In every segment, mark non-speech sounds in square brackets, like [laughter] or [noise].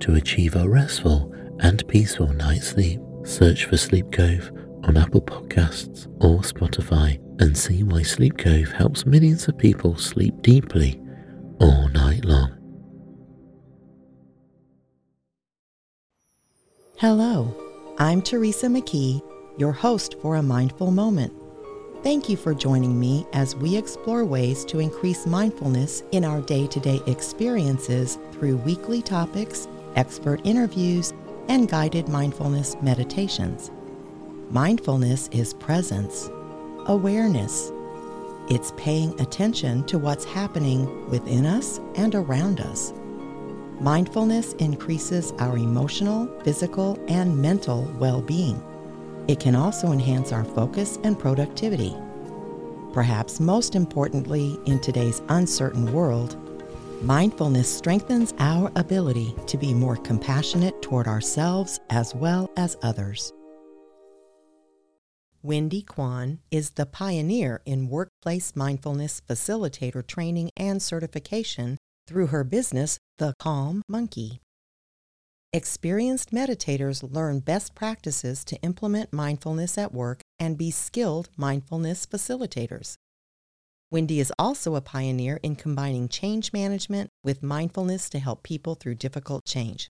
to achieve a restful and peaceful night's sleep. Search for Sleep Cove on Apple Podcasts or Spotify and see why Sleep Cove helps millions of people sleep deeply all night long. Hello, I'm Teresa McKee your host for a mindful moment. Thank you for joining me as we explore ways to increase mindfulness in our day to day experiences through weekly topics, expert interviews, and guided mindfulness meditations. Mindfulness is presence, awareness. It's paying attention to what's happening within us and around us. Mindfulness increases our emotional, physical, and mental well being. It can also enhance our focus and productivity. Perhaps most importantly, in today's uncertain world, mindfulness strengthens our ability to be more compassionate toward ourselves as well as others. Wendy Quan is the pioneer in workplace mindfulness facilitator training and certification through her business, The Calm Monkey. Experienced meditators learn best practices to implement mindfulness at work and be skilled mindfulness facilitators. Wendy is also a pioneer in combining change management with mindfulness to help people through difficult change.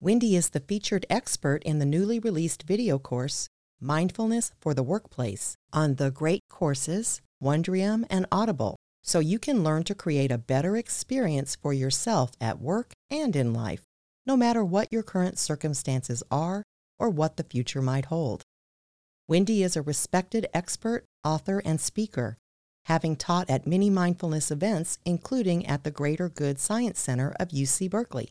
Wendy is the featured expert in the newly released video course, Mindfulness for the Workplace, on the great courses, Wondrium and Audible, so you can learn to create a better experience for yourself at work and in life no matter what your current circumstances are or what the future might hold. Wendy is a respected expert, author, and speaker, having taught at many mindfulness events, including at the Greater Good Science Center of UC Berkeley.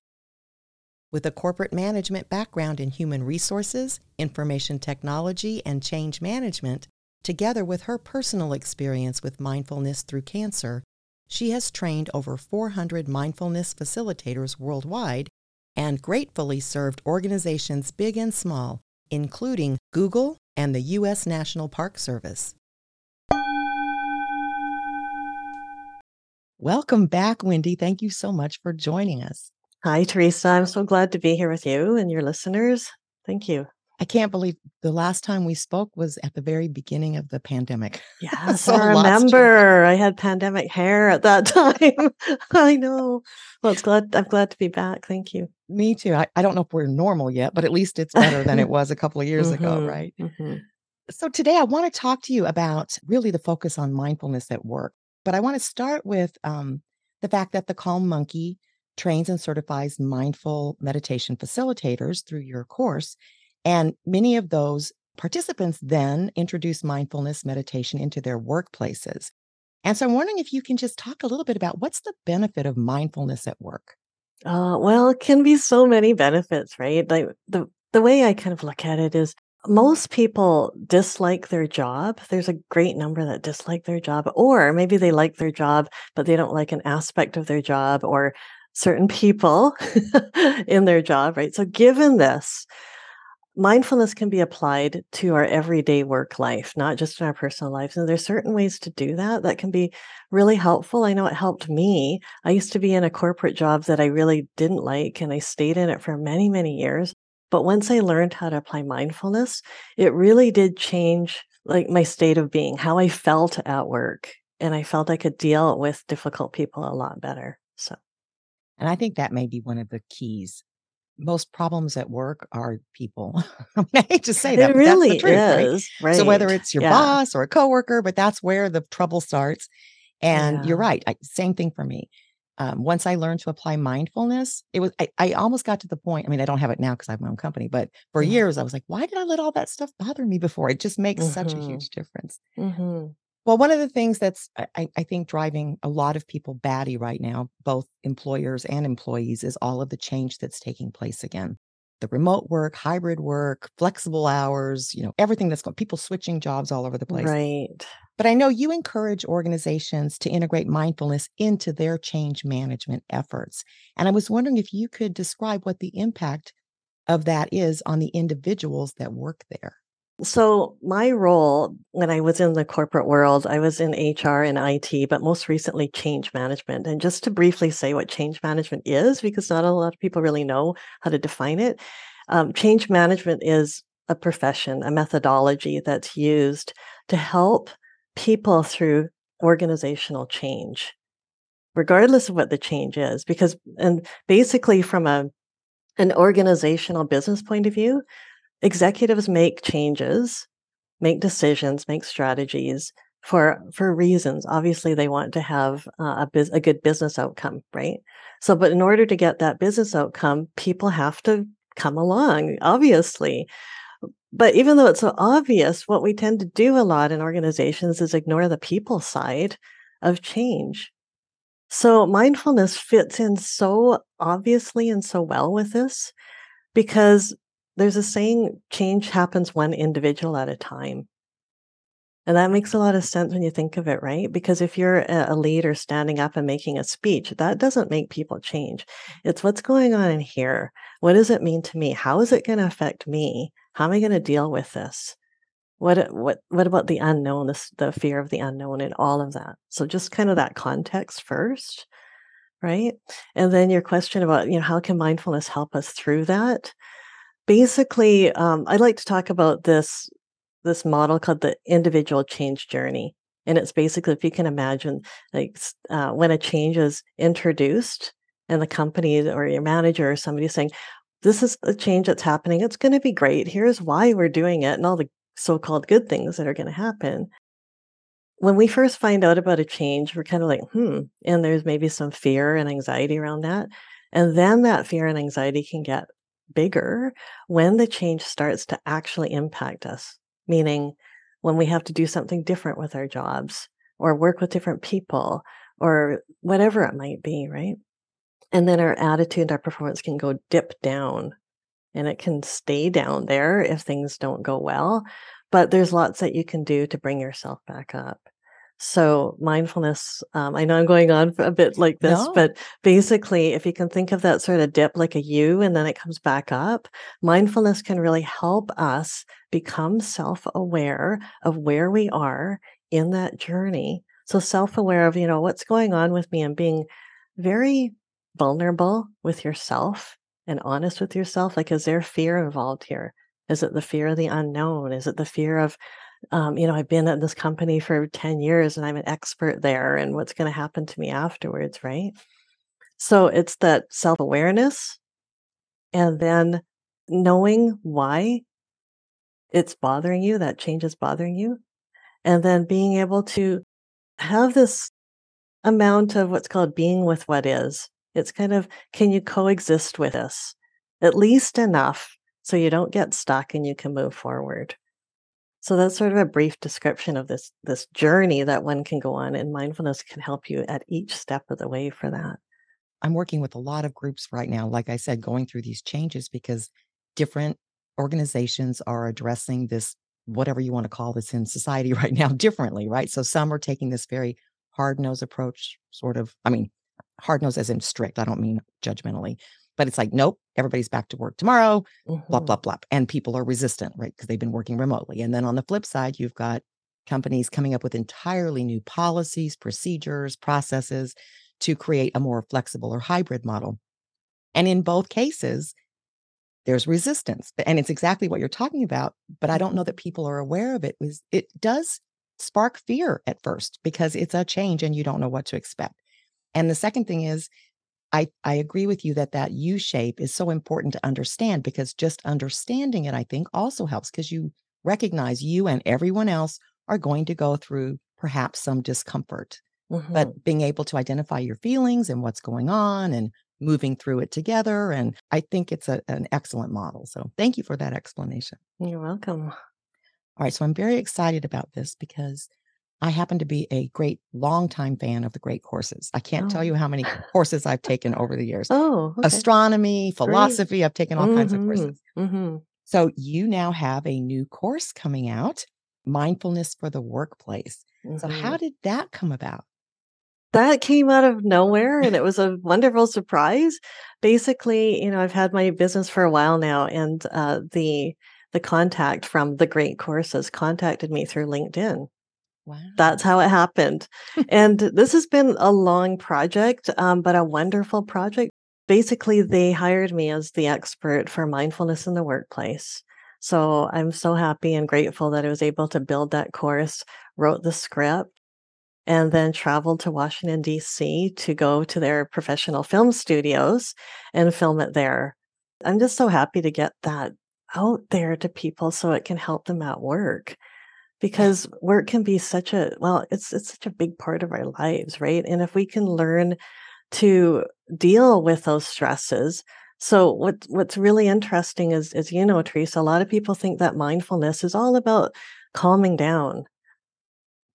With a corporate management background in human resources, information technology, and change management, together with her personal experience with mindfulness through cancer, she has trained over 400 mindfulness facilitators worldwide and gratefully served organizations big and small, including Google and the U.S. National Park Service. Welcome back, Wendy. Thank you so much for joining us. Hi, Teresa. I'm so glad to be here with you and your listeners. Thank you. I can't believe the last time we spoke was at the very beginning of the pandemic. [laughs] Yes, so I remember. I had pandemic hair at that [laughs] time. I know. Well, it's glad I'm glad to be back. Thank you. Me too. I, I don't know if we're normal yet, but at least it's better than it [laughs] was a couple of years mm-hmm, ago, right? Mm-hmm. So today I want to talk to you about really the focus on mindfulness at work. But I want to start with um, the fact that the Calm Monkey trains and certifies mindful meditation facilitators through your course. And many of those participants then introduce mindfulness meditation into their workplaces. And so I'm wondering if you can just talk a little bit about what's the benefit of mindfulness at work? Uh, well, it can be so many benefits, right? Like the the way I kind of look at it is most people dislike their job. There's a great number that dislike their job, or maybe they like their job, but they don't like an aspect of their job or certain people [laughs] in their job, right? So, given this, mindfulness can be applied to our everyday work life, not just in our personal lives. And there's certain ways to do that that can be really helpful. I know it helped me. I used to be in a corporate job that I really didn't like, and I stayed in it for many, many years. But once I learned how to apply mindfulness, it really did change like my state of being, how I felt at work. And I felt I could deal with difficult people a lot better. So and I think that may be one of the keys most problems at work are people. [laughs] I hate to say that. It but that's the really truth, right? is. Right. So whether it's your Yeah. boss or a coworker, but that's where the trouble starts. And you're right. I, same thing for me. Um, once I learned to apply mindfulness, it was I, I almost got to the point. I mean, I don't have it now because I have my own company, but for Yeah. years I was like, why did I let all that stuff bother me before? It just makes such a Mhm. huge difference. Mhm. Well, one of the things that's I, I I think driving a lot of people batty right now, both employers and employees, is all of the change that's taking place again. The remote work, hybrid work, flexible hours, you know, everything that's going people switching jobs all over the place. Right. But I know you encourage organizations to integrate mindfulness into their change management efforts. And I was wondering if you could describe what the impact of that is on the individuals that work there. So, my role when I was in the corporate world, I was in HR and IT, but most recently change management. And just to briefly say what change management is, because not a lot of people really know how to define it, um, change management is a profession, a methodology that's used to help people through organizational change, regardless of what the change is. Because, and basically, from a an organizational business point of view, executives make changes, make decisions, make strategies for for reasons. Obviously, they want to have uh, a bus- a good business outcome, right? So, but in order to get that business outcome, people have to come along, obviously. But even though it's so obvious, what we tend to do a lot in organizations is ignore the people side of change. So mindfulness fits in so obviously and so well with this because there's a saying change happens one individual at a time. And that makes a lot of sense when you think of it, right? Because if you're a leader standing up and making a speech, that doesn't make people change. It's what's going on in here. What does it mean to me? How is it going to affect me? How am I going to deal with this? What what what about the unknown, this the fear of the unknown and all of that? So just kind of that context first, right? And then your question about, you know, how can mindfulness help us through that? Basically, um, I like to talk about this this model called the individual change journey. And it's basically, if you can imagine, like uh, when a change is introduced and the company or your manager or somebody saying, This is a change that's happening. It's going to be great. Here's why we're doing it and all the so called good things that are going to happen. When we first find out about a change, we're kind of like, hmm, and there's maybe some fear and anxiety around that. And then that fear and anxiety can get bigger when the change starts to actually impact us meaning when we have to do something different with our jobs or work with different people or whatever it might be, right? And then our attitude, our performance can go dip down and it can stay down there if things don't go well. But there's lots that you can do to bring yourself back up. So, mindfulness, um, I know I'm going on for a bit like this, No. but basically, if you can think of that sort of dip like a U and then it comes back up, mindfulness can really help us become self aware of where we are in that journey. So, self aware of, you know, what's going on with me and being very vulnerable with yourself and honest with yourself. Like, is there fear involved here? Is it the fear of the unknown? Is it the fear of, um, you know, I've been at this company for 10 years and I'm an expert there and what's going to happen to me afterwards, right? So it's that self awareness and then knowing why it's bothering you, that change is bothering you, and then being able to have this amount of what's called being with what is. It's kind of can you coexist with this at least enough so you don't get stuck and you can move forward. So that's sort of a brief description of this this journey that one can go on and mindfulness can help you at each step of the way for that. I'm working with a lot of groups right now, like I said, going through these changes because different organizations are addressing this, whatever you want to call this in society [laughs] right now, differently, right? So some are taking this very hard nosed approach, sort of, I mean, hard nosed as in strict, I don't mean judgmentally, but it's like, nope, everybody's back to work tomorrow, blah, Mhm. blah, blah. And people are resistant, right? Because they've been working remotely. And then on the flip side, you've got companies coming up with entirely new policies, procedures, processes to create a more flexible or hybrid model. And in both cases, there's resistance. And it's exactly what you're talking about, but I don't know that people are aware of it. It does spark fear at first because it's a change and you don't know what to expect. And the second thing is I, I agree with you that that U shape is so important to understand because just understanding it, I think, also helps because you recognize you and everyone else are going to go through perhaps some discomfort. Mhm. But being able to identify your feelings and what's going on and moving through it together. And I think it's a, an excellent model. So thank you for that explanation. You're welcome. All right. So I'm very excited about this because I happen to be a great longtime fan of the great courses. I can't tell Oh. you how many [laughs] courses I've taken over the years. Oh, okay. Astronomy, philosophy, I've taken all kinds of Mhm, courses. mhm. So you now have a new course coming out, Mindfulness for the Workplace. So Mhm. how did that come about? That came out of nowhere and it was a wonderful surprise. Basically, you know, I've had my business for a while now and uh, the the contact from the great courses contacted me through LinkedIn. Wow. That's how it happened. and this has been a long project, um, but a wonderful project. Basically, they hired me as the expert for mindfulness in the workplace. So I'm so happy and grateful that I was able to build that course, wrote the script, and then traveled to Washington, D.C. to go to their professional film studios and film it there. I'm just so happy to get that out there to people so it can help them at work because work can be such a well it's it's such a big part of our lives right? And if we can learn to deal with those stresses so what what's really interesting is as you know Teresa a lot of people think that mindfulness is all about calming down.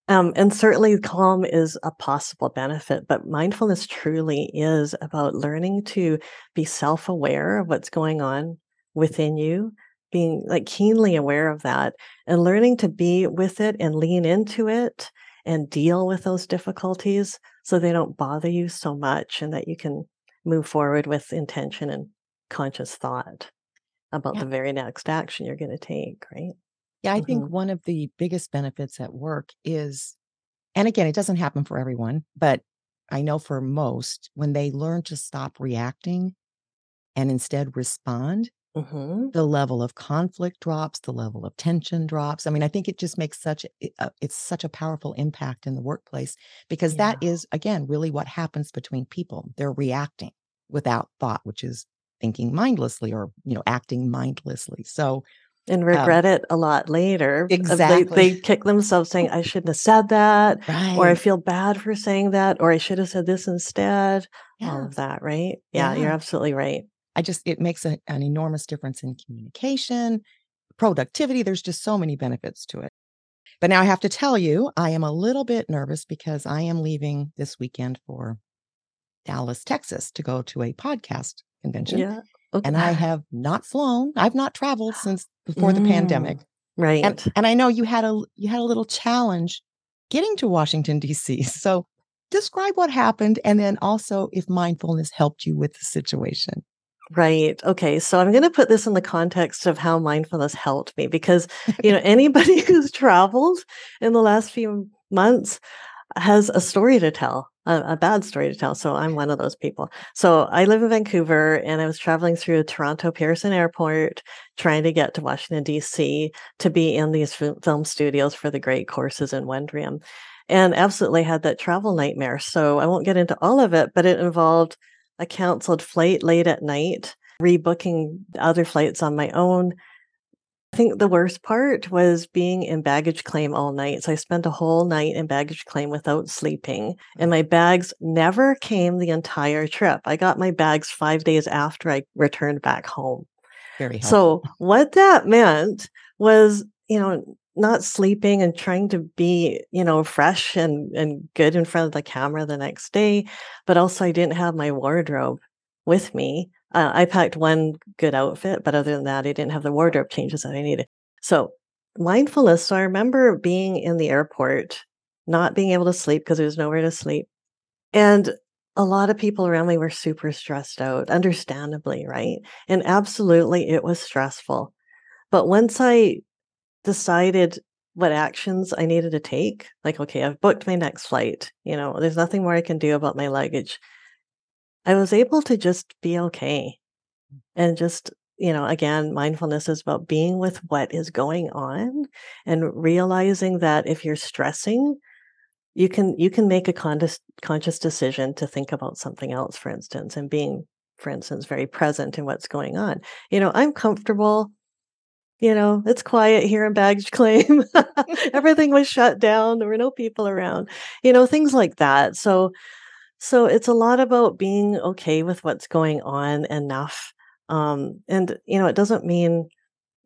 Um, and certainly calm is a possible benefit but mindfulness truly is about learning to be self-aware of what's going on within you being like keenly aware of that and learning to be with it and lean into it and deal with those difficulties so they don't bother you so much and that you can move forward with intention and conscious thought about Yeah. the very next action you're going to take right Yeah, I think Mhm. one of the biggest benefits at work is, and again, it doesn't happen for everyone, but I know for most, when they learn to stop reacting and instead respond, hmm the level of conflict drops, the level of tension drops. I mean, I think it just makes such a, a- it's such a powerful impact in the workplace because that Yeah. is again really what happens between people. They're reacting without thought, which is thinking mindlessly or you know acting mindlessly. So and regret it a lot later. Uh, They, Exactly. they kick themselves saying, I shouldn't have said that, or I feel bad for saying that, or I should have said this instead. All of that, right? Yeah, you're absolutely right. I just it makes a, an enormous difference in communication, productivity. There's just so many benefits to it. But now I have to tell you, I am a little bit nervous because I am leaving this weekend for Dallas, Texas to go to a podcast convention. Yeah. Okay. And I have not flown. I've not traveled since before the pandemic. Mm, Right. And and I know you had a you had a little challenge getting to Washington DC. [laughs] So describe what happened and then also if mindfulness helped you with the situation. Right. Okay. So I'm going to put this in the context of how mindfulness helped me because, you know, [laughs] anybody [laughs] who's traveled in the last few months has a story to tell, a, a bad story to tell. So I'm one of those people. So I live in Vancouver and I was traveling through Toronto Pearson Airport trying to get to Washington, D.C. to be in these film studios for the great courses in Wondrium and absolutely had that travel nightmare. So I won't get into all of it, but it involved a canceled flight late at night, rebooking other flights on my own. I think the worst part was being in baggage claim all night. So I spent a whole night in baggage claim without sleeping, and mm. my bags never came the entire trip. I got my bags five days after I returned back home. Very helpful. So what that meant was, you know, not sleeping and trying to be, you know, fresh and and good in front of the camera the next day, but also I didn't have my wardrobe with me. Uh, I packed one good outfit, but other than that, I didn't have the wardrobe changes that I needed. So mindfulness. So I remember being in the airport, not being able to sleep because there was nowhere to sleep, and a lot of people around me were super stressed out, understandably, right? And absolutely, it was stressful. But once I decided what actions I needed to take, like, okay, I've booked my next flight, you know, there's nothing more I can do about my luggage. I was able to just be okay. And just, you know, again, mindfulness is about being with what is going on and realizing that if you're stressing, you can you can make a conscious conscious decision to think about something else for instance and being for instance very present in what's going on you know i'm comfortable you know it's quiet here in baggage claim [laughs] everything was shut down there were no people around you know things like that so so it's a lot about being okay with what's going on enough um and you know it doesn't mean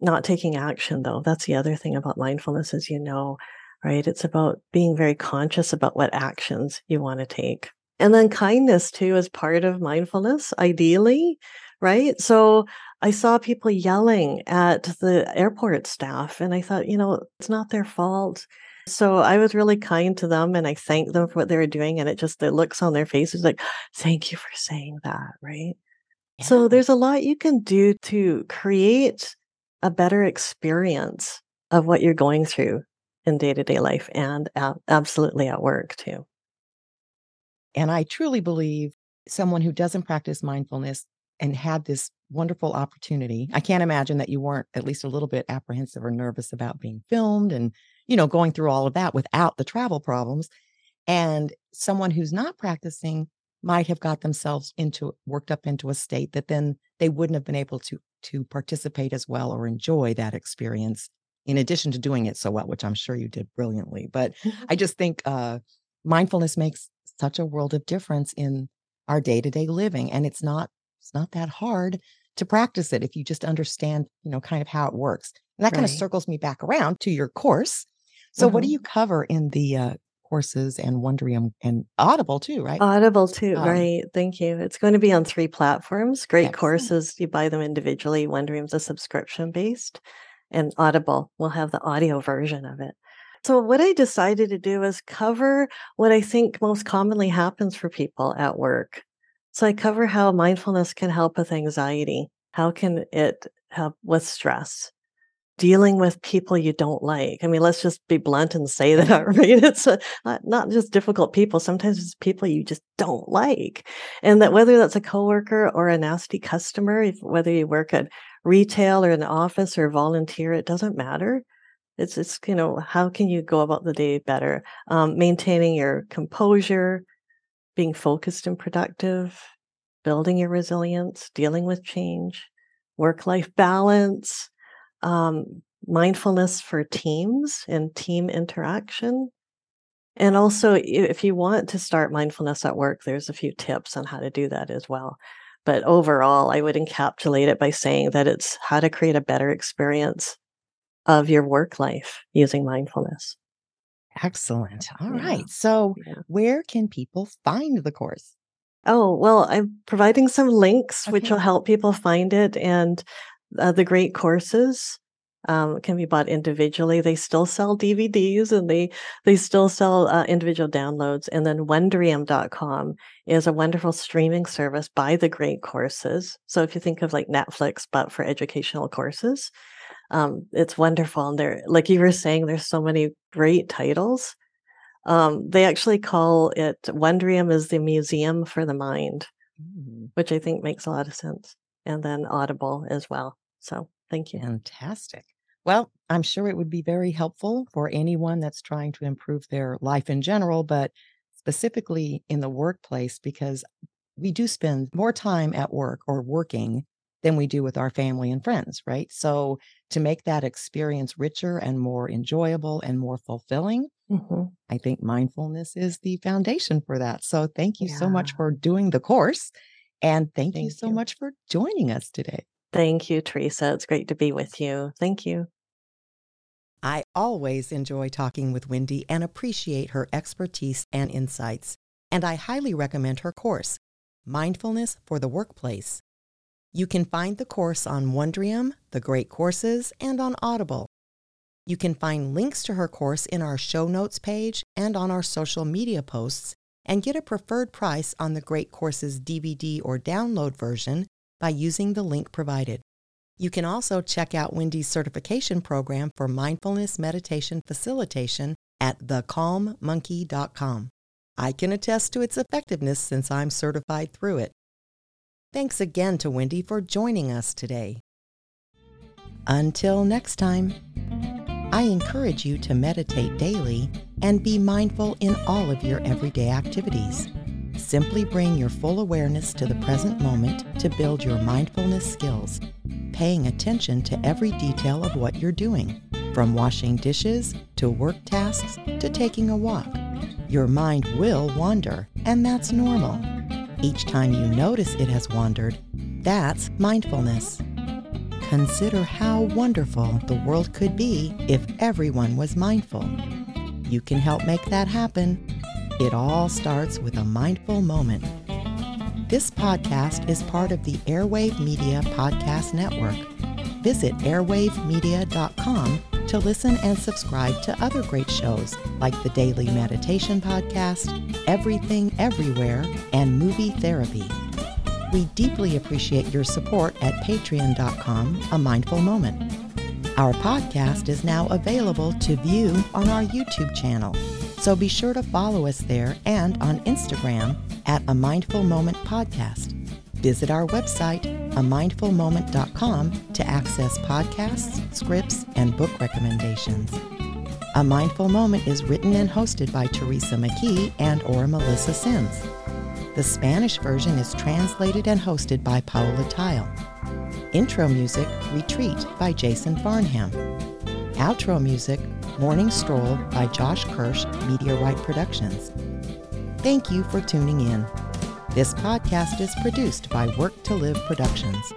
not taking action though that's the other thing about mindfulness is you know right? It's about being very conscious about what actions you want to take. And then kindness too is part of mindfulness, ideally, right? So I saw people yelling at the airport staff, and I thought, you know, it's not their fault. So I was really kind to them and I thanked them for what they were doing. And it just, the looks on their faces like, thank you for saying that, right? Yeah. So there's a lot you can do to create a better experience of what you're going through in day to day life and absolutely at work too. And I truly believe someone who doesn't practice mindfulness and had this wonderful opportunity, I can't imagine that you weren't at least a little bit apprehensive or nervous about being filmed and, you know, going through all of that without the travel problems. And someone who's not practicing might have got themselves into worked up into a state that then they wouldn't have been able to to participate as well or enjoy that experience in addition to doing it so well, which I'm sure you did brilliantly. But. I [laughs] just think uh, mindfulness makes such a world of difference in our day to day living, and it's not it's not that hard to practice it if you just understand, you know, kind of how it works. And that right. kind of circles me back around to your course. So, mm-hmm. what do mm-hmm. you cover in the uh, courses and Wondrium and Audible too, right? Audible too, um, right. Thank you. It's going to be on three platforms. Great excellent. courses. You buy them individually. Wondrium's a subscription based and Audible will have the audio version of it. So, what I decided to do is cover what I think most commonly happens for people at work. So, I cover how mindfulness can help with anxiety. How can it help with stress? Dealing with people you don't like. I mean, let's just be blunt and say [laughs] that, right? It's a, not just difficult people. Sometimes it's people you just don't like. And that whether that's a coworker or a nasty customer, if, whether you work at retail or the office or volunteer, it doesn't matter. It's it's you know how can you go about the day better? Um, maintaining your composure, being focused and productive, building your resilience, dealing with change, work life balance, um, mindfulness for teams and team interaction. And also, if you want to start mindfulness at work, there's a few tips on how to do that as well. But overall, I would encapsulate it by saying that it's how to create a better experience of your work life using mindfulness. Excellent. All yeah. right. So, yeah. where can people find the course? Oh, well, I'm providing some links okay. which will help people find it and uh, the great courses um, can be bought individually. They still sell DVDs and they they still sell uh, individual downloads. And then Wondrium.com is a wonderful streaming service by the great courses. So if you think of like Netflix, but for educational courses, um, it's wonderful. And there, like you were saying, there's so many great titles. Um, they actually call it Wondrium is the museum for the mind, mm. which I think makes a lot of sense. And then Audible as well. So thank you. Fantastic. Well, I'm sure it would be very helpful for anyone that's trying to improve their life in general, but specifically in the workplace, because we do spend more time at work or working than we do with our family and friends, right? So to make that experience richer and more enjoyable and more fulfilling, mm-hmm. I think mindfulness is the foundation for that. So thank you yeah. so much for doing the course. And thank, thank you so you. much for joining us today. Thank you, Teresa. It's great to be with you. Thank you. I always enjoy talking with Wendy and appreciate her expertise and insights, and I highly recommend her course, Mindfulness for the Workplace. You can find the course on Wondrium, the Great Courses, and on Audible. You can find links to her course in our show notes page and on our social media posts, and get a preferred price on the Great Courses DVD or download version by using the link provided. You can also check out Wendy's certification program for mindfulness meditation facilitation at thecalmmonkey.com. I can attest to its effectiveness since I'm certified through it. Thanks again to Wendy for joining us today. Until next time, I encourage you to meditate daily and be mindful in all of your everyday activities. Simply bring your full awareness to the present moment to build your mindfulness skills, paying attention to every detail of what you're doing, from washing dishes to work tasks to taking a walk. Your mind will wander, and that's normal. Each time you notice it has wandered, that's mindfulness. Consider how wonderful the world could be if everyone was mindful. You can help make that happen. It all starts with a mindful moment. This podcast is part of the Airwave Media Podcast Network. Visit airwavemedia.com to listen and subscribe to other great shows like the Daily Meditation Podcast, Everything Everywhere, and Movie Therapy. We deeply appreciate your support at patreon.com, a mindful moment. Our podcast is now available to view on our YouTube channel, so be sure to follow us there and on Instagram at a mindful moment podcast. Visit our website, amindfulmoment.com, to access podcasts, scripts, and book recommendations. A Mindful Moment is written and hosted by Teresa McKee and or Melissa Sims. The Spanish version is translated and hosted by Paola Theil. Intro music, Retreat by Jason Farnham. Outro music, Morning Stroll by Josh Kirsch, Media Right Productions. Thank you for tuning in. This podcast is produced by Work to Live Productions.